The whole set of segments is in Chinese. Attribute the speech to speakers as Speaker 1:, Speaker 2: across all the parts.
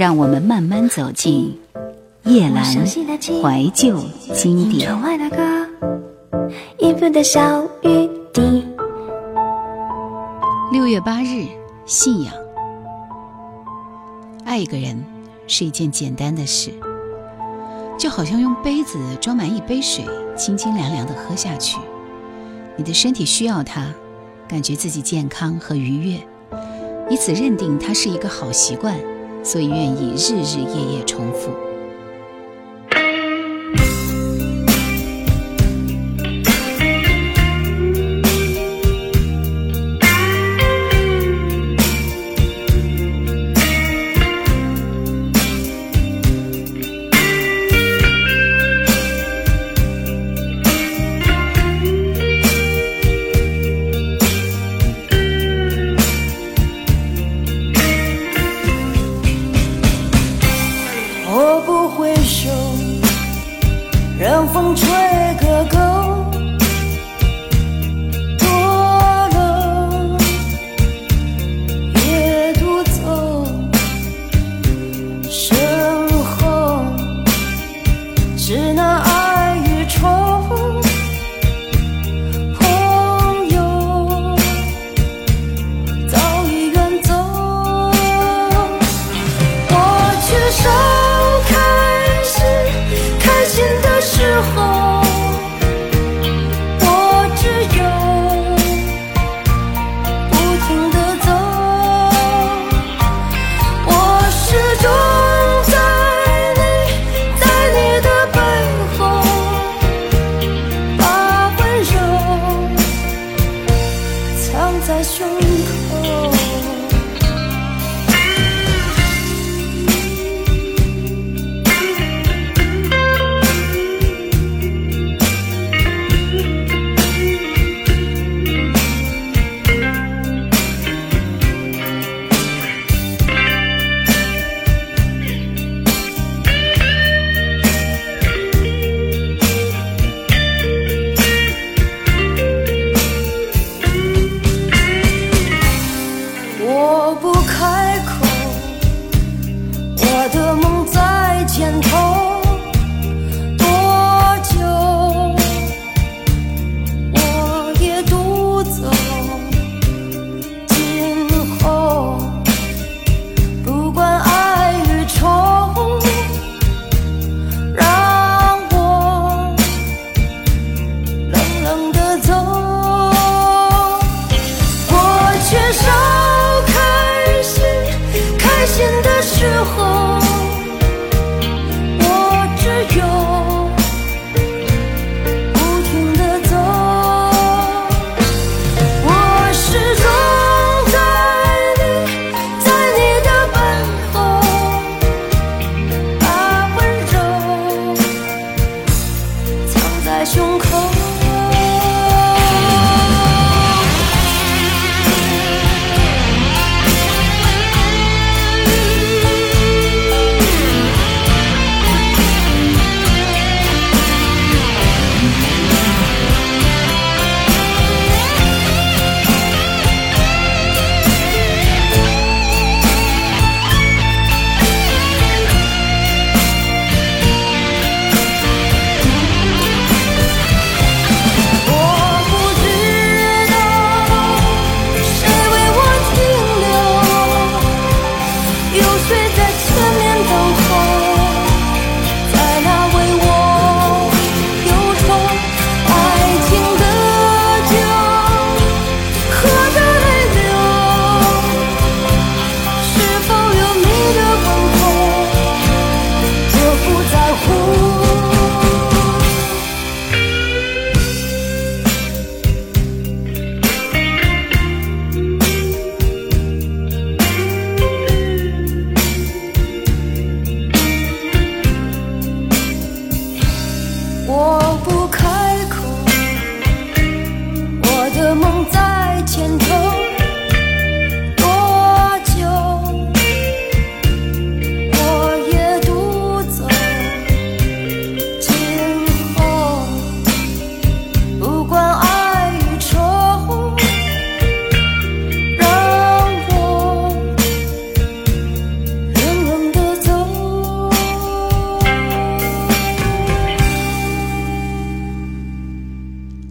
Speaker 1: 让我们慢慢走进夜阑怀旧经典。六月八日，信仰。爱一个人是一件简单的事，就好像用杯子装满一杯水，清清凉凉的喝下去。你的身体需要它，感觉自己健康和愉悦，以此认定它是一个好习惯，所以愿意日日夜夜重复。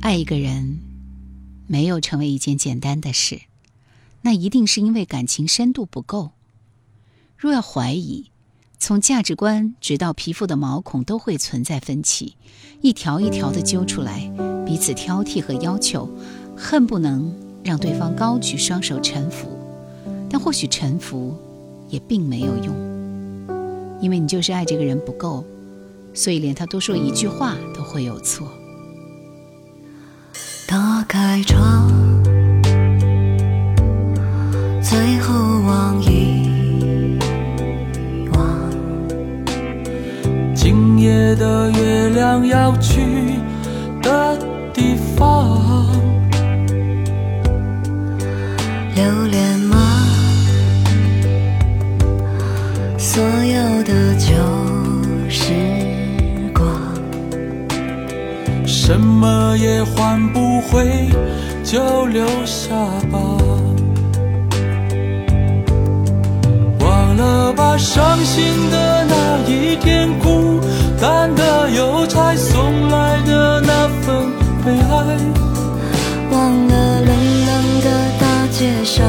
Speaker 2: 爱一
Speaker 3: 个人没有成为一件简单的事，那一定是因为感情深度不够。若要怀疑，从价值观直到皮肤的毛孔都会存在分歧，一条一条的揪出来，彼此挑剔和要求，恨不能让对方高举双手臣服。但或许臣服也并没有用，因为你就是爱这个人不够，所以连他多说一句话都会有错。
Speaker 4: 打开窗，最后望一望。
Speaker 5: 今夜的月亮要去的地方，
Speaker 4: 留恋吗？所有的旧时光。
Speaker 5: 什么也换不会，就留下吧。忘了吧，伤心的那一天，孤单的邮差送来的那份悲哀。
Speaker 4: 忘了冷冷的大街上，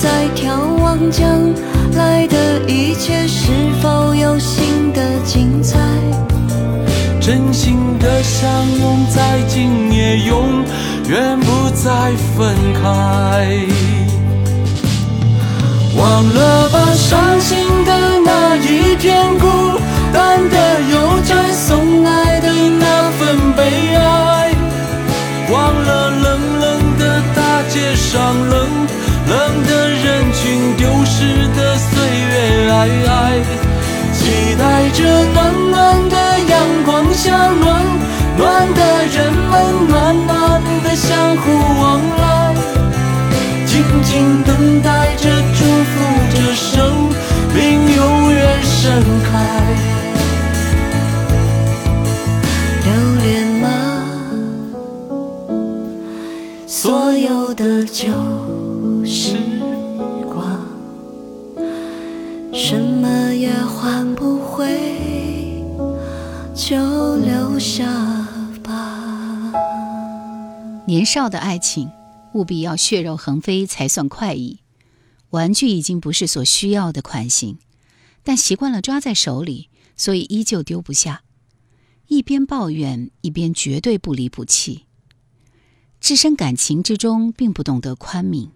Speaker 4: 在眺望将来的一切，是否有新的精彩？
Speaker 5: 真心的相拥，在今夜永远不再分开。忘了吧，伤心的那一天，孤单的邮差送来的那份悲哀。忘了冷冷的大街上，冷冷的人群，丢失的岁月，爱爱。期待着暖暖的阳光下，暖暖的人们，要的
Speaker 3: 爱情，务必要血肉横飞才算快意。玩具已经不是所需要的款型，但习惯了抓在手里，所以依旧丢不下。一边抱怨，一边绝对不离不弃。置身感情之中，并不懂得宽悯，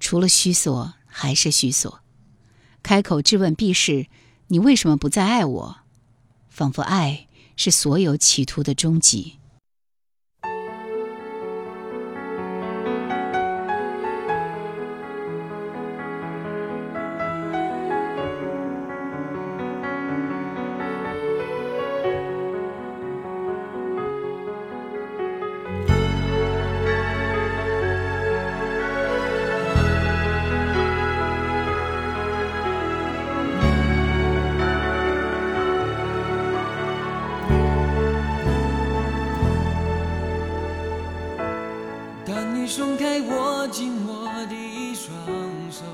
Speaker 3: 除了虚索还是虚索。开口质问必是：“你为什么不再爱我？”仿佛爱是所有企图的终极。
Speaker 5: 松开握紧我的双手，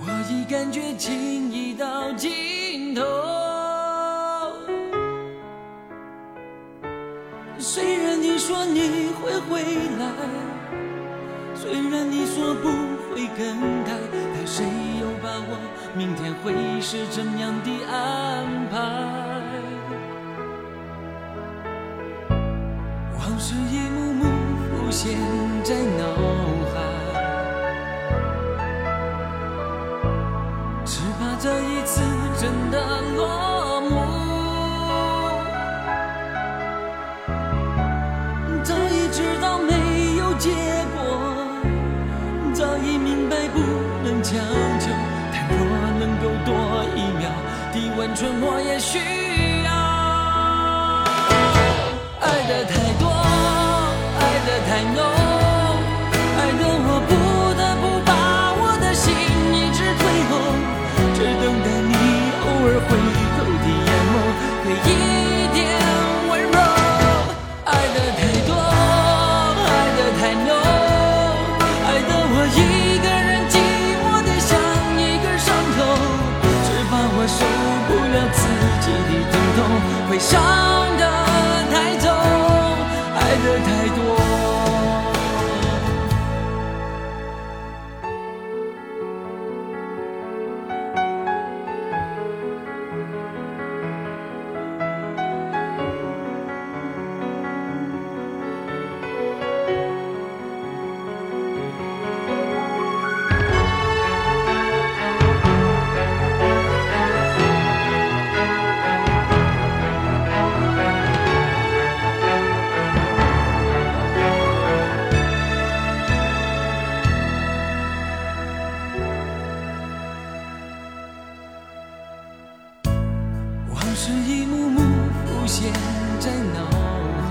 Speaker 5: 我已感觉情已到尽头。虽然你说你会回来，虽然你说不会更改，但谁有把握明天会是怎样的安排？是一幕幕浮现在脑海，只怕这一次真的落幕。早已知道没有结果，早已明白不能强求。但若能够多一秒的温存，我也需要。爱的太痛，是一幕幕浮现在脑海，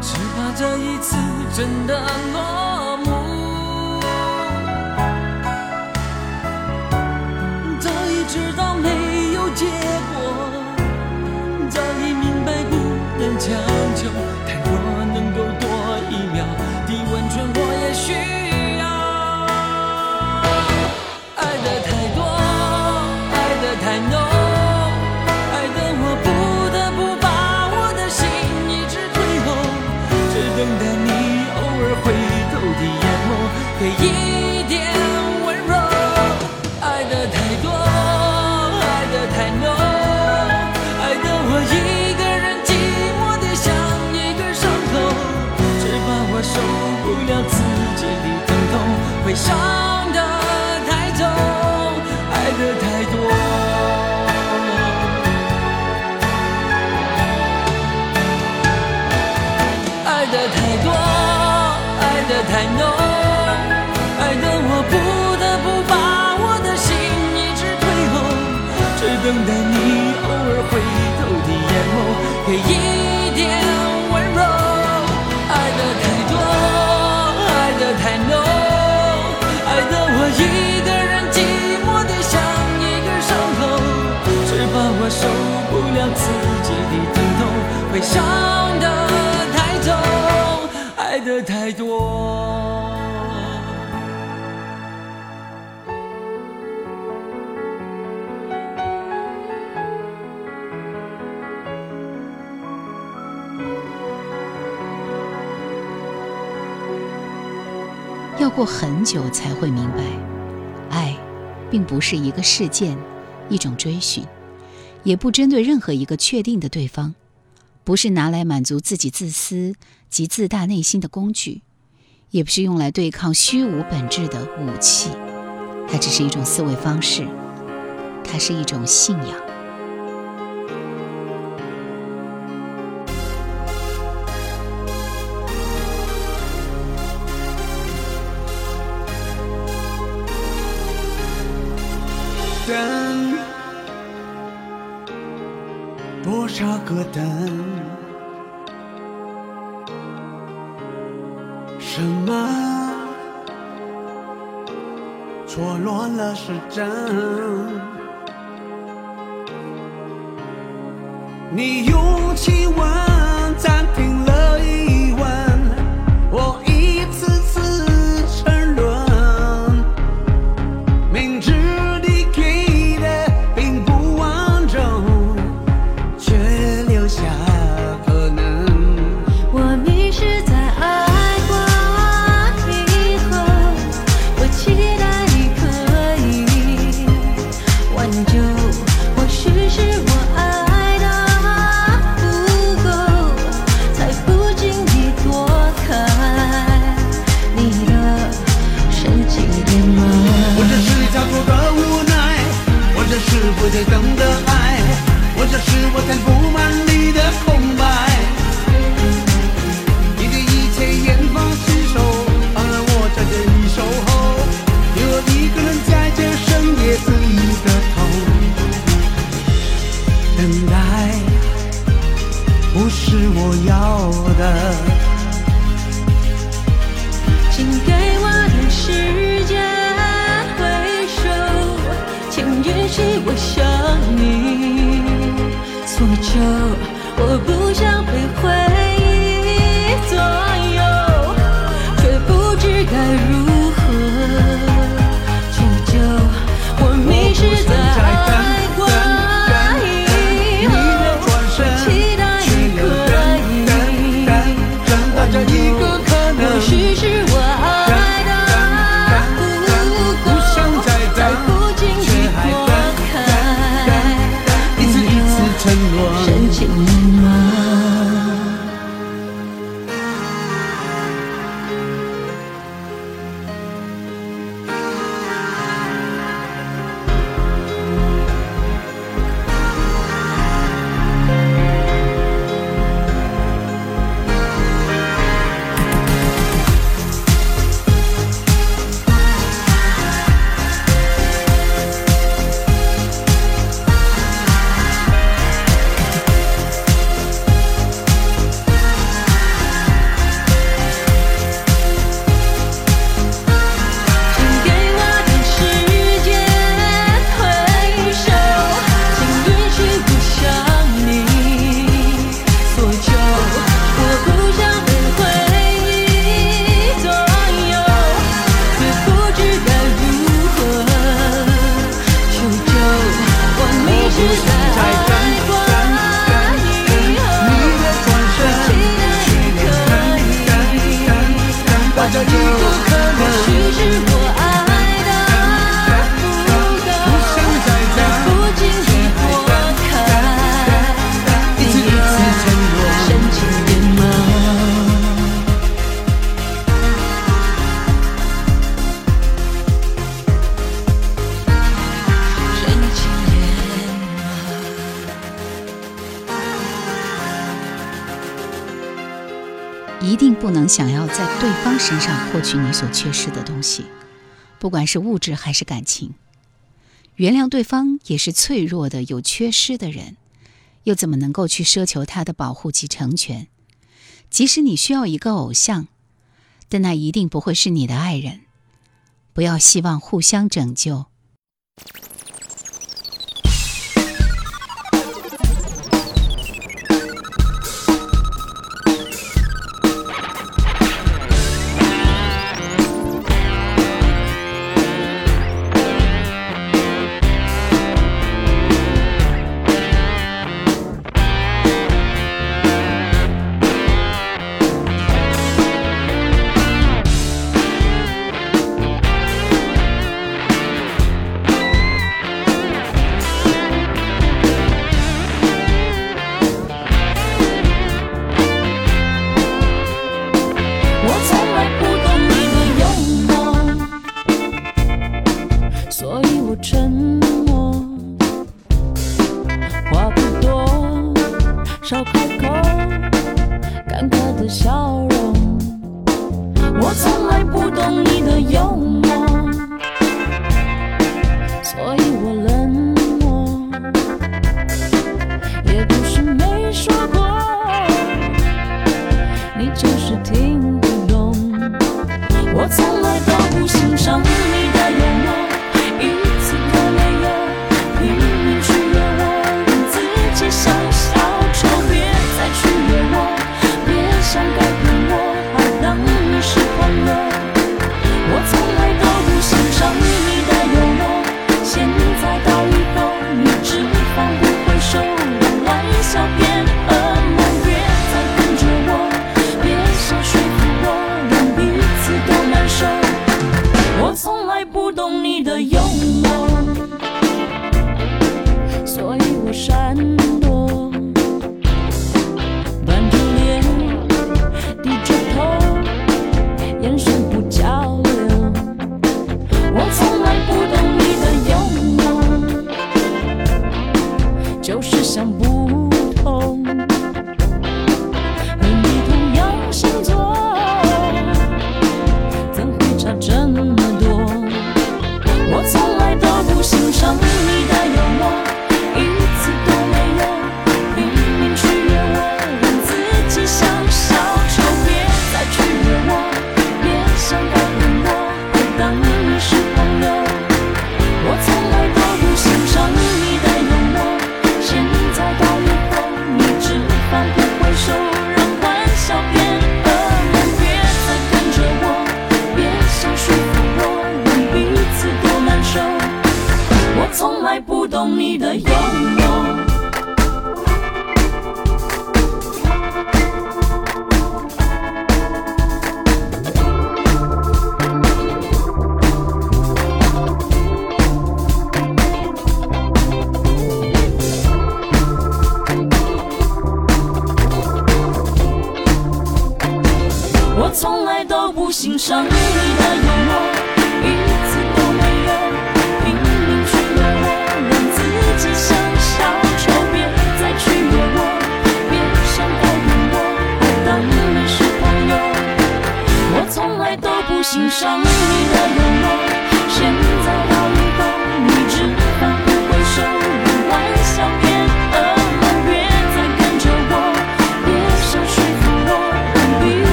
Speaker 5: 只怕这一次真的落幕。早已知道没有结果，早已明白不能强求，等待你偶尔回头的眼眸，给一点温柔。爱的太多，爱的太浓，爱的我一个人寂寞的像一个伤口，只怕我受不了自己的疼痛，会伤伤得太重，爱的太多。
Speaker 3: 要过很久才会明白，爱，并不是一个事件，一种追寻，也不针对任何一个确定的对方，不是拿来满足自己自私及自大内心的工具，也不是用来对抗虚无本质的武器，它只是一种思维方式，它是一种信仰。
Speaker 1: 灯，多少个灯？什么？错乱了时针你用
Speaker 4: 情
Speaker 1: 万对
Speaker 3: 方身上获取你所缺失的东西不管是物质还是感情。原谅对方也是脆弱的有缺失的人又怎么能够去奢求他的保护及成全？即使你需要一个偶像但那一定不会是你的爱人。不要希望互相拯救。